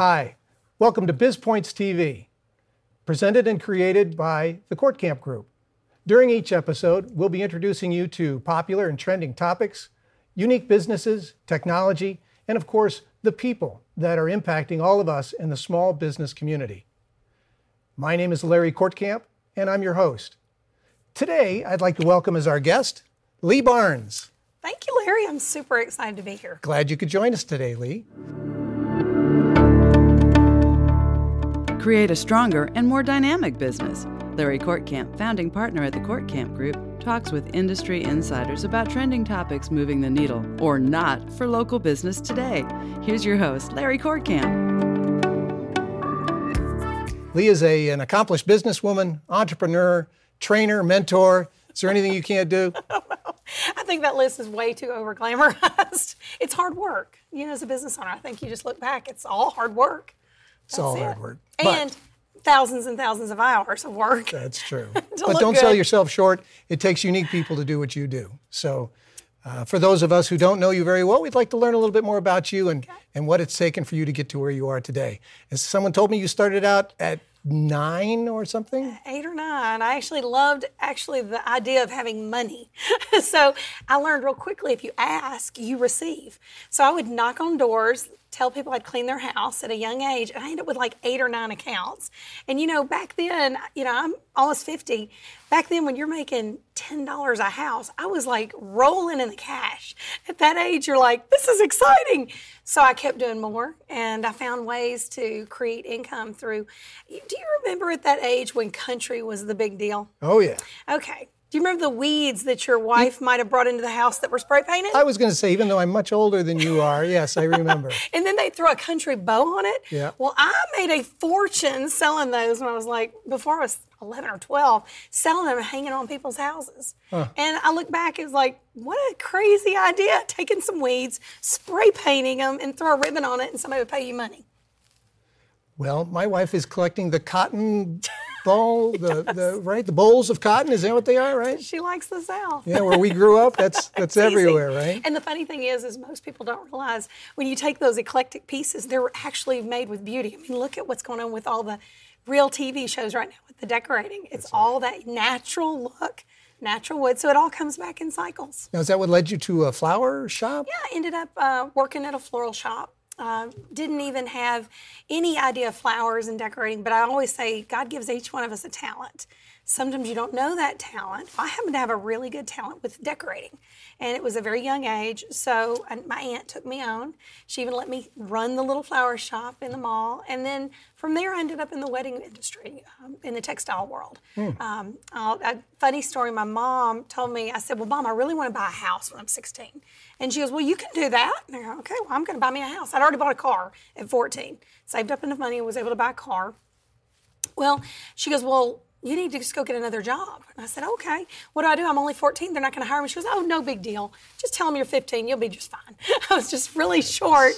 Hi, welcome to BizPoints TV, presented and created by the Kortkamp Group. During each episode, we'll be introducing you to popular and trending topics, unique businesses, technology, and of course, the people that are impacting all of us in the small business community. My name is Larry Kortkamp, and I'm your host. Today, I'd like to welcome as our guest Lee Barnes. Thank you, Larry. I'm super excited to be here. Glad you could join us today, Lee. Create a stronger and more dynamic business. Larry Kortkamp, founding partner at the Kortkamp Group, talks with industry insiders about trending topics moving the needle or not for local business today. Here's your host, Larry Kortkamp. Lee is a, an accomplished businesswoman, entrepreneur, trainer, mentor. Is there anything you can't do? I think that list is way too over glamorized. It's hard work. You know, as a business owner, I think you just look back, it's all hard work. It's all hard work. And thousands and thousands of hours of work. That's true. But don't sell yourself short. It takes unique people to do what you do. So, uh, for those of us who don't know you very well, we'd like to learn a little bit more about you and, and what it's taken for you to get to where you are today. As someone told me, you started out at nine or something. Eight or nine. I actually loved actually the idea of having money. so I learned real quickly if you ask, you receive. So I would knock on doors, tell people I'd clean their house at a young age, and I ended up with like eight or nine accounts. And you know, back then, you know, I'm almost 50. Back then, when you're making $10 a house, I was like rolling in the cash. At that age, you're like, this is exciting. So I kept doing more and I found ways to create income through. Do you remember at that age when country was the big deal? Oh, yeah. Okay. Do you remember the weeds that your wife might have brought into the house that were spray painted? I was going to say, even though I'm much older than you are, yes, I remember. and then they throw a country bow on it. Yeah. Well, I made a fortune selling those when I was like, before I was 11 or 12, selling them and hanging on people's houses. And I look back, it was like, what a crazy idea. Taking some weeds, spray painting them, and throw a ribbon on it, and somebody would pay you money. Well, my wife is collecting the cotton the, the right, the bowls of cotton. Is that what they are, right? She likes the South. Yeah, where we grew up, that's that's easy. everywhere, right? And the funny thing is, is most people don't realize when you take those eclectic pieces, they're actually made with beauty. I mean, look at what's going on with all the real TV shows right now with the decorating. It's all that natural look, natural wood. So it all comes back in cycles. Now, is that what led you to a flower shop? Yeah, I ended up uh, working at a floral shop. Uh, didn't even have any idea of flowers and decorating, but I always say God gives each one of us a talent. Sometimes you don't know that talent. I happen to have a really good talent with decorating, and it was a very young age. So my aunt took me on. She even let me run the little flower shop in the mall, and then from there I ended up in the wedding industry, um, in the textile world. Um, I'll- a funny story. My mom told me. I said, "Well, mom, I really want to buy a house when I'm 16." And she goes, "Well, you can do that." And I go, "Okay, well, I'm going to buy me a house." I'd already bought a car at 14, saved up enough money, and was able to buy a car. Well, she goes, Well, you need to just go get another job. And I said, Okay. What do I do? I'm only 14. They're not going to hire me. She goes, Oh, no big deal. Just tell them you're 15. You'll be just fine. I was just really short.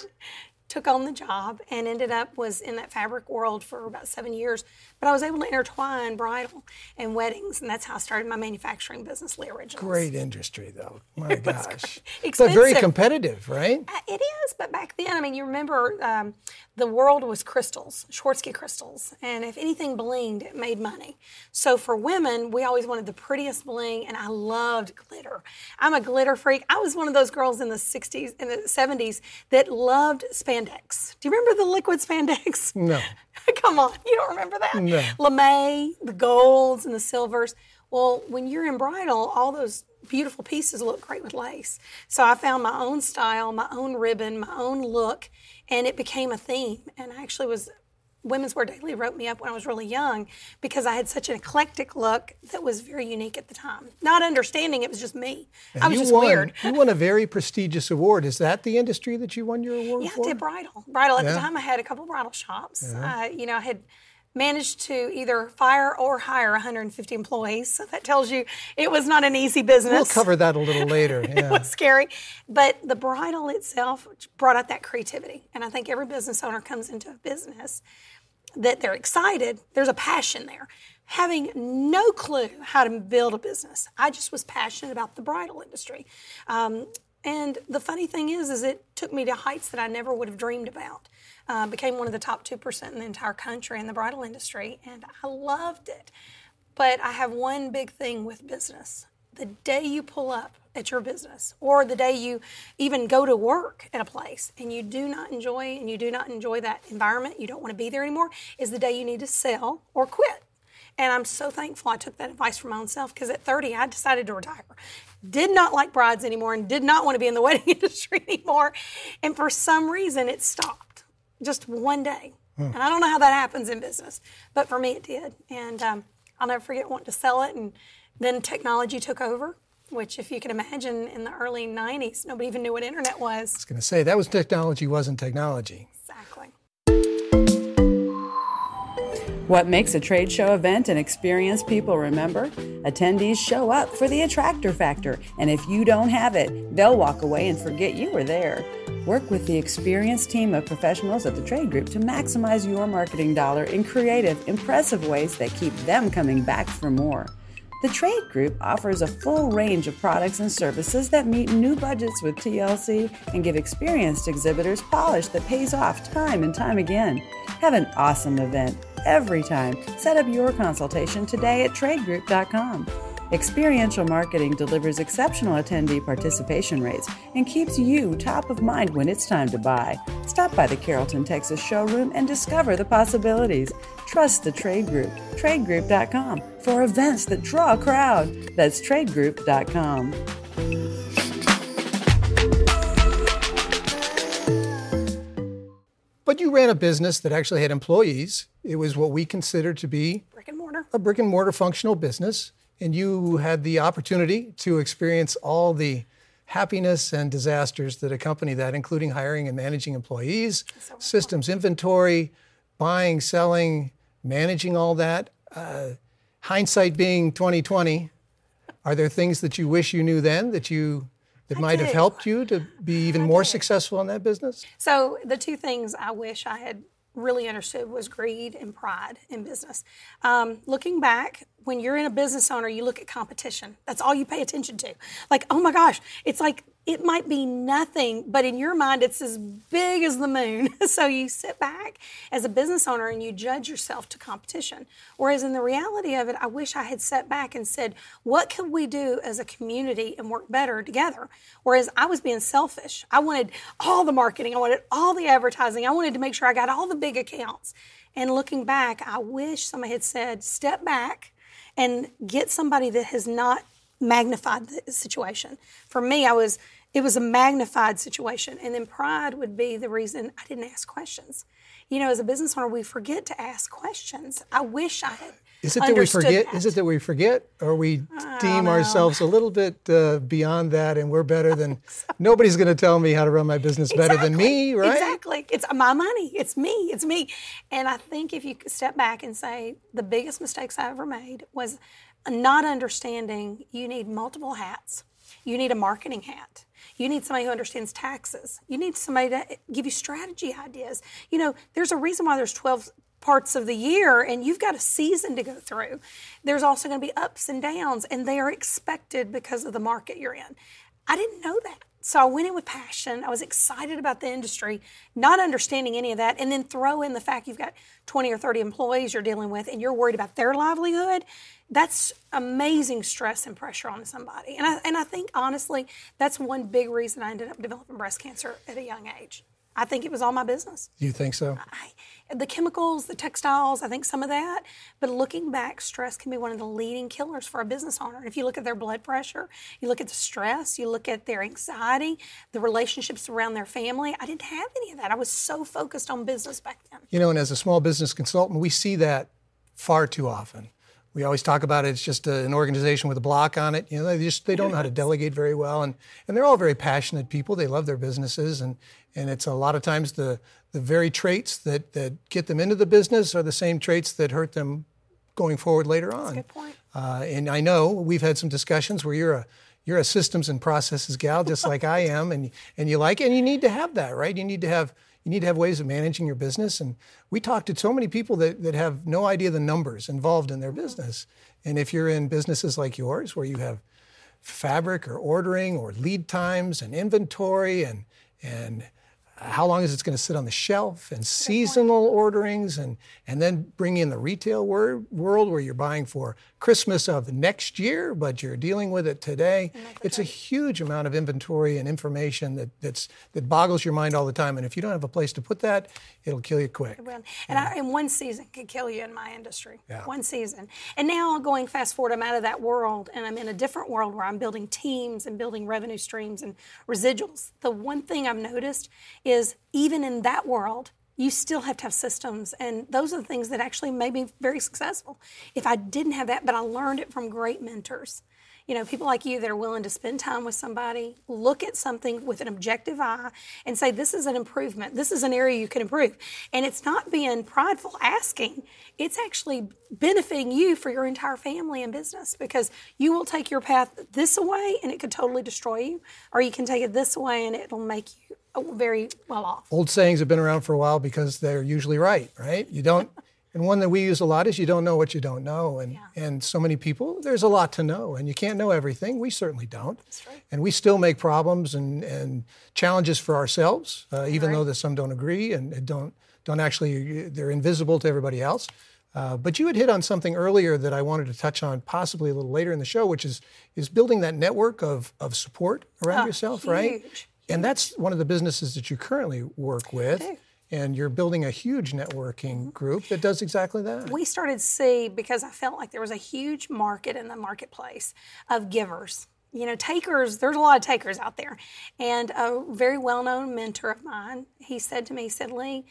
Took on the job and ended up was in that fabric world for about seven years. But I was able to intertwine bridal and weddings, and that's how I started my manufacturing business, Lee Originals. Great industry, though. My gosh. But very competitive, right? Uh, It is, but back then, I mean, you remember um, the world was crystals, Swarovski crystals, and if anything blinged, it made money. So for women, we always wanted the prettiest bling, and I loved glitter. I'm a glitter freak. I was one of those girls in the '60s and the '70s that loved spandex. Do you remember the liquid spandex? No. Come on, you don't remember that? No. lamé, the golds and the silvers. Well, when you're in bridal, all those beautiful pieces look great with lace. So I found my own style, my own ribbon, my own look, and it became a theme. And I actually was Women's Wear Daily wrote me up when I was really young because I had such an eclectic look that was very unique at the time. Not understanding it was just me. I was you just won, weird. You won a very prestigious award. Is that the industry that you won your award Yeah, for? Yeah, I did bridal. Bridal at Yeah. the time. I had a couple bridal shops. Uh, you know, I had managed to either fire or hire 150 employees. So that tells you it was not an easy business. We'll cover that a little later. it Yeah. was scary. But the bridal itself brought out that creativity. And I think every business owner comes into a business that they're excited, there's a passion there. Having no clue how to build a business, I just was passionate about the bridal industry. Um, and the funny thing is, is it took me to heights that I never would have dreamed about. Uh, became one of the top 2% in the entire country in the bridal industry, and I loved it. But I have one big thing with business. The day you pull up at your business, or the day you even go to work at a place and you do not enjoy and you do not enjoy that environment, you don't want to be there anymore, is the day you need to sell or quit. And I'm so thankful I took that advice for my own self because at 30, I decided to retire. Did not like brides anymore and did not want to be in the wedding industry anymore. And for some reason, it stopped just one day. Hmm. And I don't know how that happens in business, but for me, it did. And um, I'll never forget wanting to sell it. And then technology took over. Which, if you can imagine, in the early 90s, nobody even knew what internet was. I was going to say, that was technology, wasn't technology. What makes a trade show event an experience people remember? Attendees show up for the attractor factor, and if you don't have it, they'll walk away and forget you were there. Work with the experienced team of professionals at the Trade Group to maximize your marketing dollar in creative, impressive ways that keep them coming back for more. The Trade Group offers a full range of products and services that meet new budgets with TLC and give experienced exhibitors polish that pays off time and time again. Have an awesome event every time. Set up your consultation today at tradegroup.com. Experiential marketing delivers exceptional attendee participation rates and keeps you top of mind when it's time to buy. Stop by the Carrollton, Texas showroom and discover the possibilities. Trust the Trade Group, tradegroup.com, for events that draw a crowd. That's tradegroup.com. But you ran a business that actually had employees. It was what we consider to be brick and mortar. A brick and mortar functional business. And you had the opportunity to experience all the happiness and disasters that accompany that, including hiring and managing employees, so systems inventory, buying, selling, managing all that. Uh, hindsight being 2020, are there things that you wish you knew then that you that I might did. have helped you to be even I more did. successful in that business? So the two things I wish I had really understood was greed and pride in business. Um, looking back, when you're in a business owner, you look at competition. That's all you pay attention to. Like, oh my gosh, it's like it might be nothing, but in your mind, it's as big as the moon. so you sit back as a business owner and you judge yourself to competition. Whereas in the reality of it, I wish I had sat back and said, what could we do as a community and work better together? Whereas I was being selfish. I wanted all the marketing, I wanted all the advertising, I wanted to make sure I got all the big accounts. And looking back, I wish somebody had said, step back and get somebody that has not magnified the situation. For me, I was it was a magnified situation, and then pride would be the reason I didn't ask questions. You know, as a business owner, we forget to ask questions. I wish I had. Is it that we forget? That. Is it that we forget, or we deem ourselves a little bit uh, beyond that, and we're better than? nobody's going to tell me how to run my business exactly. better than me, right? Exactly. It's my money. It's me. It's me. And I think if you step back and say the biggest mistakes I ever made was not understanding you need multiple hats. You need a marketing hat. You need somebody who understands taxes. You need somebody to give you strategy ideas. You know, there's a reason why there's 12 parts of the year and you've got a season to go through. There's also going to be ups and downs and they are expected because of the market you're in. I didn't know that. So I went in with passion. I was excited about the industry, not understanding any of that, and then throw in the fact you've got 20 or 30 employees you're dealing with and you're worried about their livelihood. That's amazing stress and pressure on somebody. And I, and I think, honestly, that's one big reason I ended up developing breast cancer at a young age. I think it was all my business. You think so? I, the chemicals, the textiles, I think some of that. But looking back, stress can be one of the leading killers for a business owner. If you look at their blood pressure, you look at the stress, you look at their anxiety, the relationships around their family. I didn't have any of that. I was so focused on business back then. You know, and as a small business consultant, we see that far too often. We always talk about it. It's just a, an organization with a block on it. You know, they just they don't know how to delegate very well, and and they're all very passionate people. They love their businesses, and and it's a lot of times the the very traits that that get them into the business are the same traits that hurt them going forward later on. good point. Uh, and I know we've had some discussions where you're a you're a systems and processes gal, just like I am, and and you like it, and you need to have that, right? You need to have you need to have ways of managing your business. And we talk to so many people that, that have no idea the numbers involved in their business. And if you're in businesses like yours, where you have fabric or ordering or lead times and inventory and, and how long is it going to sit on the shelf and seasonal orderings and, and then bring in the retail wor- world where you're buying for Christmas of next year, but you're dealing with it today. It's a huge amount of inventory and information that, that's, that boggles your mind all the time. And if you don't have a place to put that, it'll kill you quick. And, I, and one season could kill you in my industry. Yeah. One season. And now going fast forward, I'm out of that world and I'm in a different world where I'm building teams and building revenue streams and residuals. The one thing I've noticed is even in that world, you still have to have systems. And those are the things that actually made me very successful. If I didn't have that, but I learned it from great mentors. You know, people like you that are willing to spend time with somebody, look at something with an objective eye, and say, This is an improvement. This is an area you can improve. And it's not being prideful asking, it's actually benefiting you for your entire family and business because you will take your path this way and it could totally destroy you, or you can take it this way and it'll make you very well off. Old sayings have been around for a while because they're usually right, right? You don't, and one that we use a lot is you don't know what you don't know. And, Yeah. and so many people, there's a lot to know, and you can't know everything. We certainly don't. That's right. And we still make problems and, and challenges for ourselves, uh, even Right. though that some don't agree and don't, don't actually, they're invisible to everybody else. Uh, but you had hit on something earlier that I wanted to touch on, possibly a little later in the show, which is is building that network of of support around Oh, yourself, right? And that's one of the businesses that you currently work with. do. And you're building a huge networking mm-hmm. group that does exactly that. we started to see because I felt like there was a huge market in the marketplace of givers. You know, takers, there's a lot of takers out there. And a very well known mentor of mine, he said to me, he said, Lee,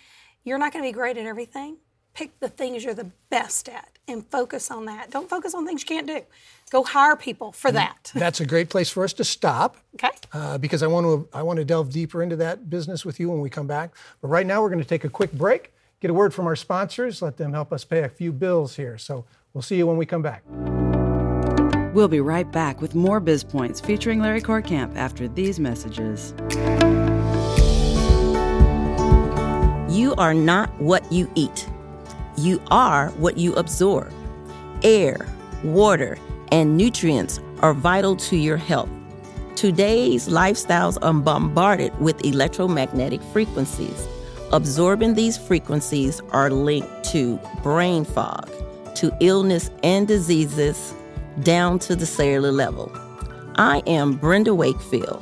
you're not going to be great at everything. Pick the things you're the best at and focus on that. Don't focus on things you can't do. Go hire people for that. That's a great place for us to stop Okay? uh, because I want to I want to delve deeper into that business with you when we come back. But right now we're going to take a quick break, get a word from our sponsors, let them help us pay a few bills here. So we'll see you when we come back. We'll be right back with more Biz Points featuring Larry Kortkamp after these messages. You are not what you eat. You are what you absorb. Air, water, and nutrients are vital to your health. Today's lifestyles are bombarded with electromagnetic frequencies. Absorbing these frequencies are linked to brain fog, to illness and diseases, down to the cellular level. I am Brenda Wakefield.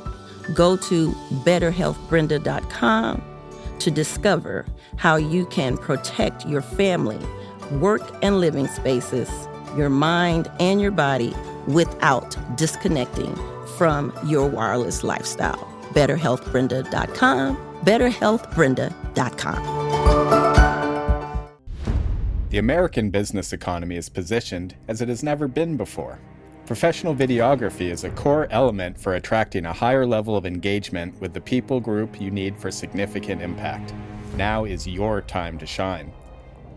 Go to betterhealthbrenda.com to discover how you can protect your family, work, and living spaces, your mind, and your body without disconnecting from your wireless lifestyle. BetterHealthBrenda.com, BetterHealthBrenda.com. The American business economy is positioned as it has never been before. Professional videography is a core element for attracting a higher level of engagement with the people group you need for significant impact. Now is your time to shine.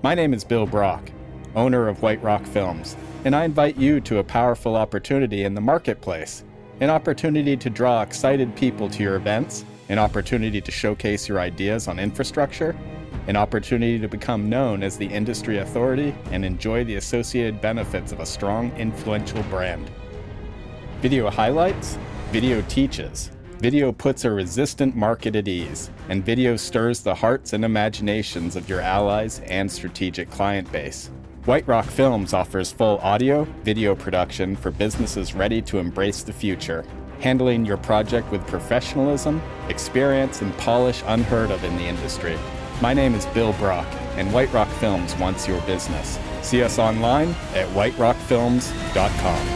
My name is Bill Brock, owner of White Rock Films, and I invite you to a powerful opportunity in the marketplace an opportunity to draw excited people to your events, an opportunity to showcase your ideas on infrastructure, an opportunity to become known as the industry authority and enjoy the associated benefits of a strong, influential brand. Video highlights, video teaches. Video puts a resistant market at ease, and video stirs the hearts and imaginations of your allies and strategic client base. White Rock Films offers full audio, video production for businesses ready to embrace the future, handling your project with professionalism, experience, and polish unheard of in the industry. My name is Bill Brock, and White Rock Films wants your business. See us online at whiterockfilms.com.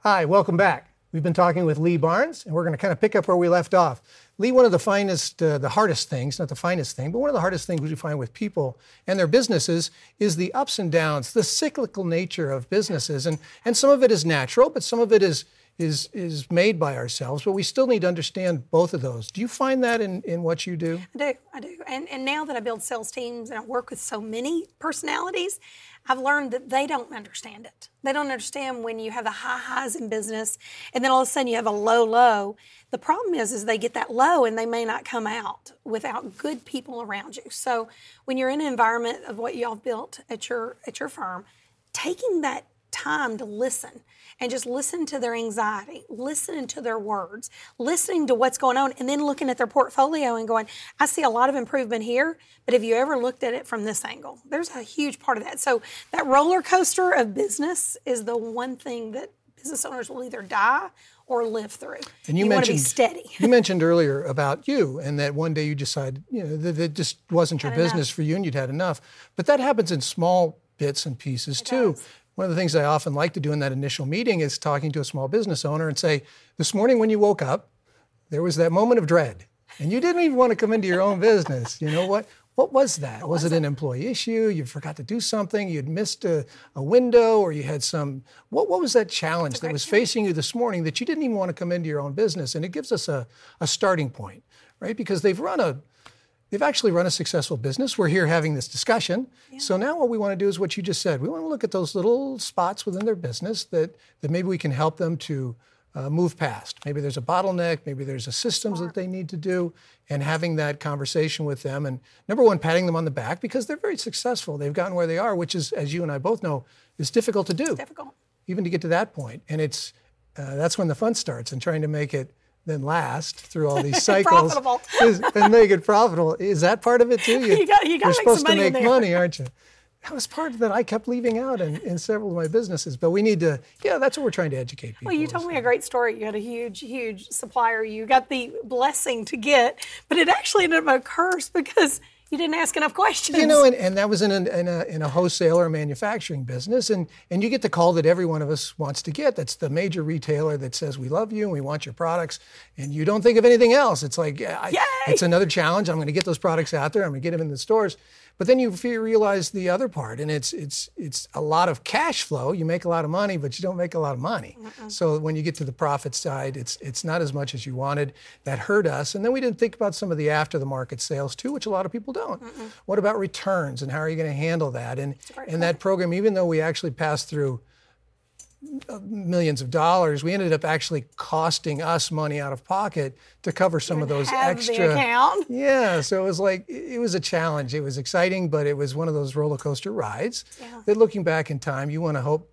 Hi, welcome back. We've been talking with Lee Barnes, and we're going to kind of pick up where we left off. Lee, one of the finest, uh, the hardest things, not the finest thing, but one of the hardest things we find with people and their businesses is the ups and downs, the cyclical nature of businesses. And, and some of it is natural, but some of it is, is, is made by ourselves. But we still need to understand both of those. Do you find that in, in what you do? I do, I do. And, and now that I build sales teams and I work with so many personalities, I've learned that they don't understand it. They don't understand when you have the high highs in business and then all of a sudden you have a low low. The problem is, is they get that low and they may not come out without good people around you. So when you're in an environment of what y'all built at your at your firm, taking that time to listen and just listen to their anxiety, listening to their words, listening to what's going on, and then looking at their portfolio and going, I see a lot of improvement here, but have you ever looked at it from this angle? There's a huge part of that. So that roller coaster of business is the one thing that business owners will either die or live through. And you, you mentioned steady. you mentioned earlier about you and that one day you decided, you know, that it just wasn't your Had business enough. for you and you'd had enough. But that happens in small bits and pieces too. does. One of the things I often like to do in that initial meeting is talking to a small business owner and say, This morning when you woke up, there was that moment of dread. And you didn't even want to come into your own business. You know what? What was that? was it an employee issue? You forgot to do something? You'd missed a, a window or you had some. What, what was that challenge that was facing you this morning that you didn't even want to come into your own business? And it gives us a, a starting point, right? Because they've run a, they've actually run a successful business. We're here having this discussion. So now what we want to do is what you just said. We want to look at those little spots within their business that, that maybe we can help them to uh, move past. Maybe there's a bottleneck, maybe there's a systems that they need to do, and having that conversation with them. And number one, patting them on the back because they're very successful. They've gotten where they are, which is, as you and I both know, is difficult to do Difficult. even to get to that point. And it's uh, that's when the fun starts and trying to make it then last through all these cycles Profitable. is, and make it profitable. Is that part of it too? You got- you gotta you're supposed to make money, aren't you? That was part that I kept leaving out in, in several of my businesses. But we need to, yeah, that's what we're trying to educate people. Well, you told me a great story. You had a huge, huge supplier you got the blessing to get, but it actually ended up a curse because you didn't ask enough questions. You know, and, and that was in a, in, a, in a wholesale or manufacturing business. And, and you get the call that every one of us wants to get. That's the major retailer that says, We love you and we want your products. And you don't think of anything else. It's like, I, it's another challenge. I'm going to get those products out there. I'm going to get them in the stores. But then you realize the other part, and it's it's it's a lot of cash flow. You make a lot of money, but you don't make a lot of money. So when you get to the profit side, it's it's not as much as you wanted. That hurt us. And then we didn't think about some of the after the market sales too, which a lot of people don't. What about returns and how are you going to handle that? And and that program, even though we actually passed through millions of dollars, we ended up actually costing us money out of pocket to cover some of those have the extra. account. Yeah, so it was like it was a challenge. It was exciting, but it was one of those roller coaster rides. yeah. That looking back in time, you want to hope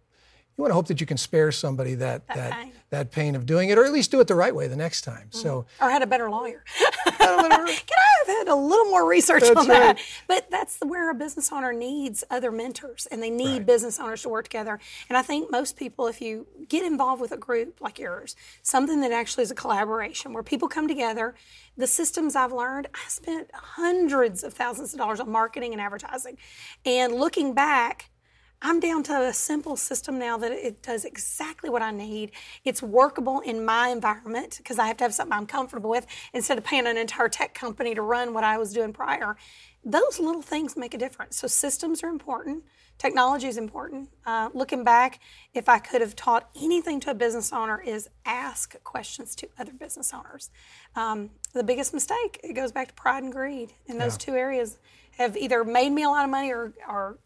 you want to hope that you can spare somebody that that pain. That pain of doing it, or at least do it the right way the next time. So mm-hmm. or had a better lawyer. Can I have had a little more research That's on that? right. But that's where a business owner needs other mentors and they need business owners to work together. And I think most people, if you get involved with a group like yours, something that actually is a collaboration where people come together, the systems I've learned, I spent hundreds of thousands of dollars on marketing and advertising. And looking back, I'm down to a simple system now that it does exactly what I need. It's workable in my environment because I have to have something I'm comfortable with instead of paying an entire tech company to run what I was doing prior. Those little things make a difference. So systems are important. Technology is important. Uh, looking back, if I could have taught anything to a business owner, is ask questions to other business owners. Um, the biggest mistake it goes back to pride and greed, and those two areas have either made me a lot of money or, or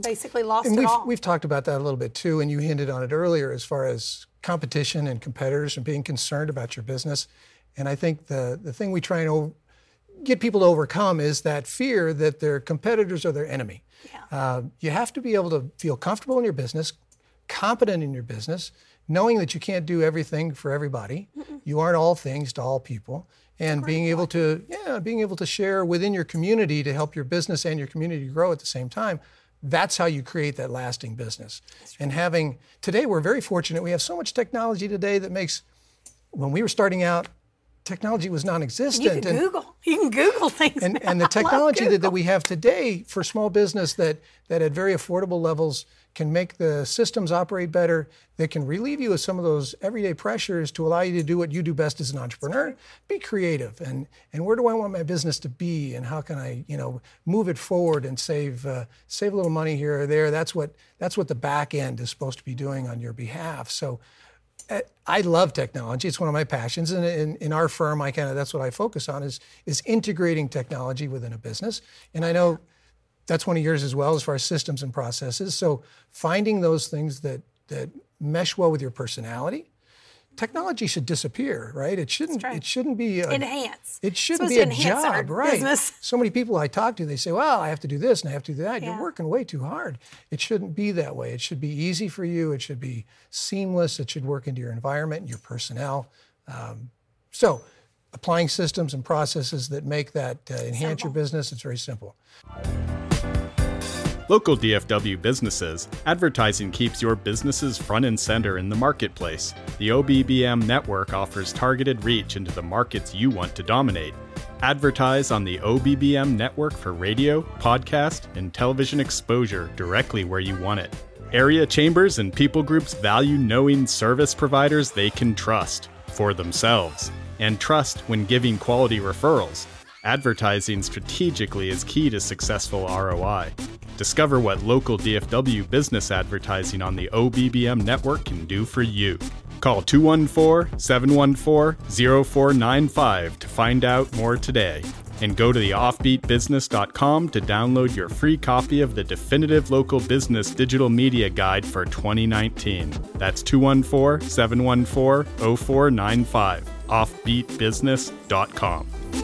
basically lost and it we've all. we've talked about that a little bit too, and you hinted on it earlier as far as competition and competitors and being concerned about your business. And I think the the thing we try and o- get people to overcome is that fear that their competitors are their enemy. Uh, you have to be able to feel comfortable in your business, competent in your business, knowing that you can't do everything for everybody. You aren't all things to all people. And being able to, yeah, being able to share within your community to help your business and your community grow at the same time. That's how you create that lasting business. And having today, we're very fortunate. We have so much technology today that makes. When we were starting out, technology was non-existent. You can and- Google. You can Google things. and, and the technology that, that we have today for small business that, that at very affordable levels can make the systems operate better, that can relieve you of some of those everyday pressures to allow you to do what you do best as an entrepreneur. Be creative and, and where do I want my business to be and how can I, you know, move it forward and save uh, save a little money here or there. That's what that's what the back end is supposed to be doing on your behalf. So I love technology. It's one of my passions, and in, in our firm, I kind of that's what I focus on is is integrating technology within a business. And I know that's one of yours as well, as far as systems and processes. So finding those things that that mesh well with your personality, technology should disappear, right? It shouldn't. right. It shouldn't be a, Enhance. It shouldn't be a job, right? business. So many people I talk to, they say, "Well, I have to do this and I have to do that." You're working way too hard. It shouldn't be that way. It should be easy for you. It should be seamless. It should work into your environment and your personnel. Um, so, applying systems and processes that make that uh, enhance your business, it's very simple. Local DFW businesses, advertising keeps your businesses front and center in the marketplace. The OBBM network offers targeted reach into the markets you want to dominate. Advertise on the OBBM network for radio, podcast, and television exposure directly where you want it. Area chambers and people groups value knowing service providers they can trust for themselves and trust when giving quality referrals. Advertising strategically is key to successful ROI. Discover what local DFW business advertising on the OBBM network can do for you. Call 214 714 0495 to find out more today. And go to theoffbeatbusiness.com to download your free copy of the definitive local business digital media guide for 2019. That's 214 714 0495. Offbeatbusiness.com.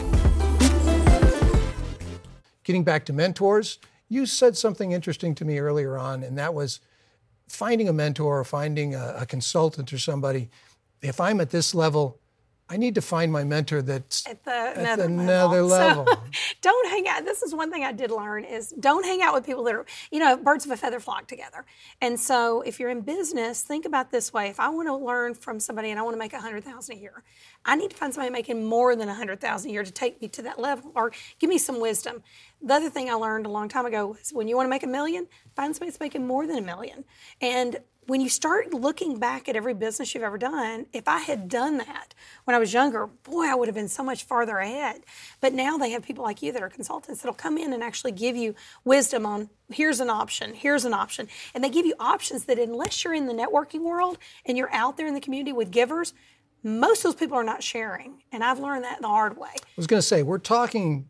getting back to mentors, you said something interesting to me earlier on, and that was finding a mentor or finding a, a consultant or somebody. If I'm at this level, I need to find my mentor that's at the another, another level. level. So, don't hang out. This is one thing I did learn is don't hang out with people that are, you know, birds of a feather flock together. And so if you're in business, think about this way. If I want to learn from somebody and I want to make a hundred thousand a year, I need to find somebody making more than a hundred thousand a year to take me to that level or give me some wisdom. The other thing I learned a long time ago was when you want to make a million, find somebody that's making more than a million. And when you start looking back at every business you've ever done, if I had done that when I was younger, boy, I would have been so much farther ahead. But now they have people like you that are consultants that'll come in and actually give you wisdom on here's an option, here's an option. And they give you options that, unless you're in the networking world and you're out there in the community with givers, most of those people are not sharing. And I've learned that the hard way. I was going to say, we're talking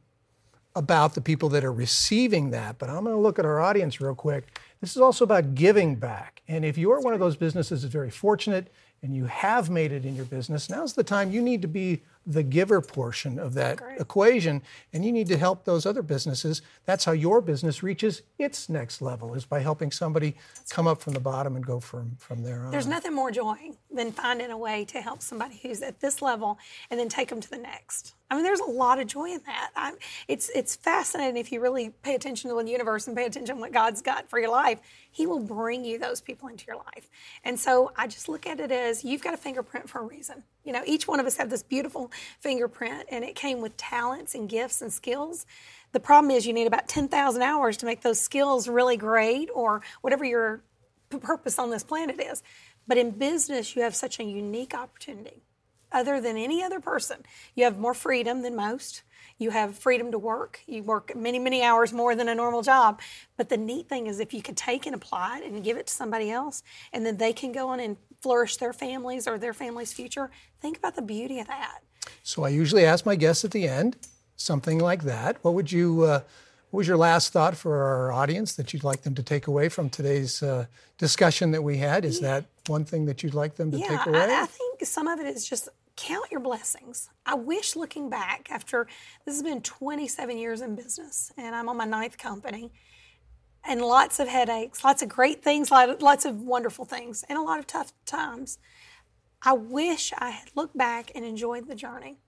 about the people that are receiving that, but I'm going to look at our audience real quick. This is also about giving back. And if you're one of those businesses that's very fortunate and you have made it in your business, now's the time you need to be the giver portion of that equation and you need to help those other businesses. That's how your business reaches its next level is by helping somebody come up from the bottom and go from from there on. There's nothing more joy than finding a way to help somebody who's at this level and then take them to the next. I mean, there's a lot of joy in that. i it's it's fascinating if you really pay attention to the universe and pay attention to what God's got for your life. He will bring you those people into your life. And so I just look at it as you've got a fingerprint for a reason. You know, each one of us have this beautiful fingerprint, and it came with talents and gifts and skills. The problem is you need about 10,000 hours to make those skills really great or whatever your purpose on this planet is. But in business, you have such a unique opportunity. Other than any other person, you have more freedom than most. You have freedom to work. You work many, many hours more than a normal job. But the neat thing is, if you could take and apply it and give it to somebody else, and then they can go on and flourish their families or their family's future, think about the beauty of that. So I usually ask my guests at the end something like that. What would you? Uh, what was your last thought for our audience that you'd like them to take away from today's uh, discussion that we had? Is that one thing that you'd like them to yeah, take away? I, I think some of it is just count your blessings. I wish looking back after this has been 27 years in business and I'm on my ninth company and lots of headaches, lots of great things, lots of wonderful things, and a lot of tough times. I wish I had looked back and enjoyed the journey.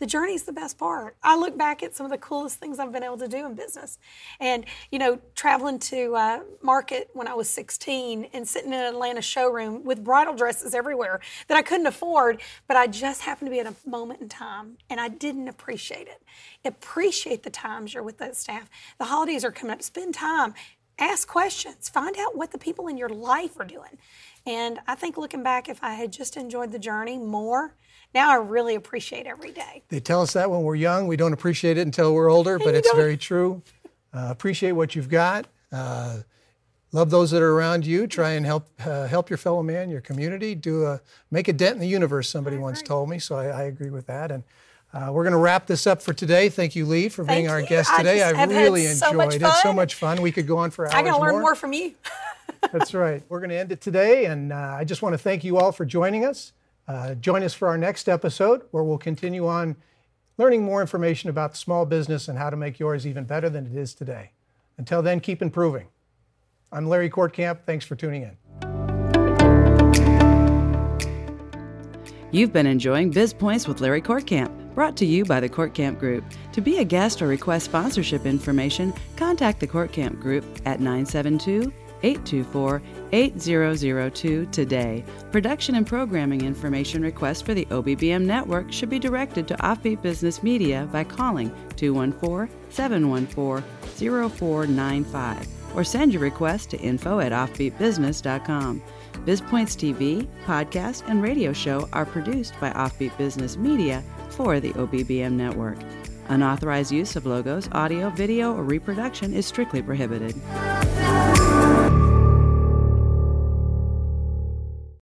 The journey is the best part. I look back at some of the coolest things I've been able to do in business. And, you know, traveling to uh, market when I was 16 and sitting in an Atlanta showroom with bridal dresses everywhere that I couldn't afford, but I just happened to be at a moment in time and I didn't appreciate it. Appreciate the times you're with the staff. The holidays are coming up. Spend time. Ask questions. Find out what the people in your life are doing. And I think looking back, if I had just enjoyed the journey more, now I really appreciate every day. They tell us that when we're young, we don't appreciate it until we're older, but it's don't. very true. Uh, appreciate what you've got. Uh, love those that are around you. Try and help uh, help your fellow man, your community. Do a make a dent in the universe. Somebody once told me, so I, I agree with that. And uh, we're going to wrap this up for today. Thank you, Lee, for being Thank our you. guest I today. just I have had really so much enjoyed it. So much fun. We could go on for hours I got to learn more. more from you. That's right. We're going to end it today, and uh, I just want to thank you all for joining us. Uh, join us for our next episode where we'll continue on learning more information about small business and how to make yours even better than it is today. Until then, keep improving. I'm Larry Kortkamp. Thanks for tuning in. You've been enjoying Biz Points with Larry Kortkamp, brought to you by the Kortkamp Group. To be a guest or request sponsorship information, contact the Court Camp Group at 972 824 8002 today. Production and programming information requests for the OBBM network should be directed to Offbeat Business Media by calling 214 714 0495 or send your request to info at offbeatbusiness.com. BizPoints TV, podcast, and radio show are produced by Offbeat Business Media for the OBBM network. Unauthorized use of logos, audio, video, or reproduction is strictly prohibited.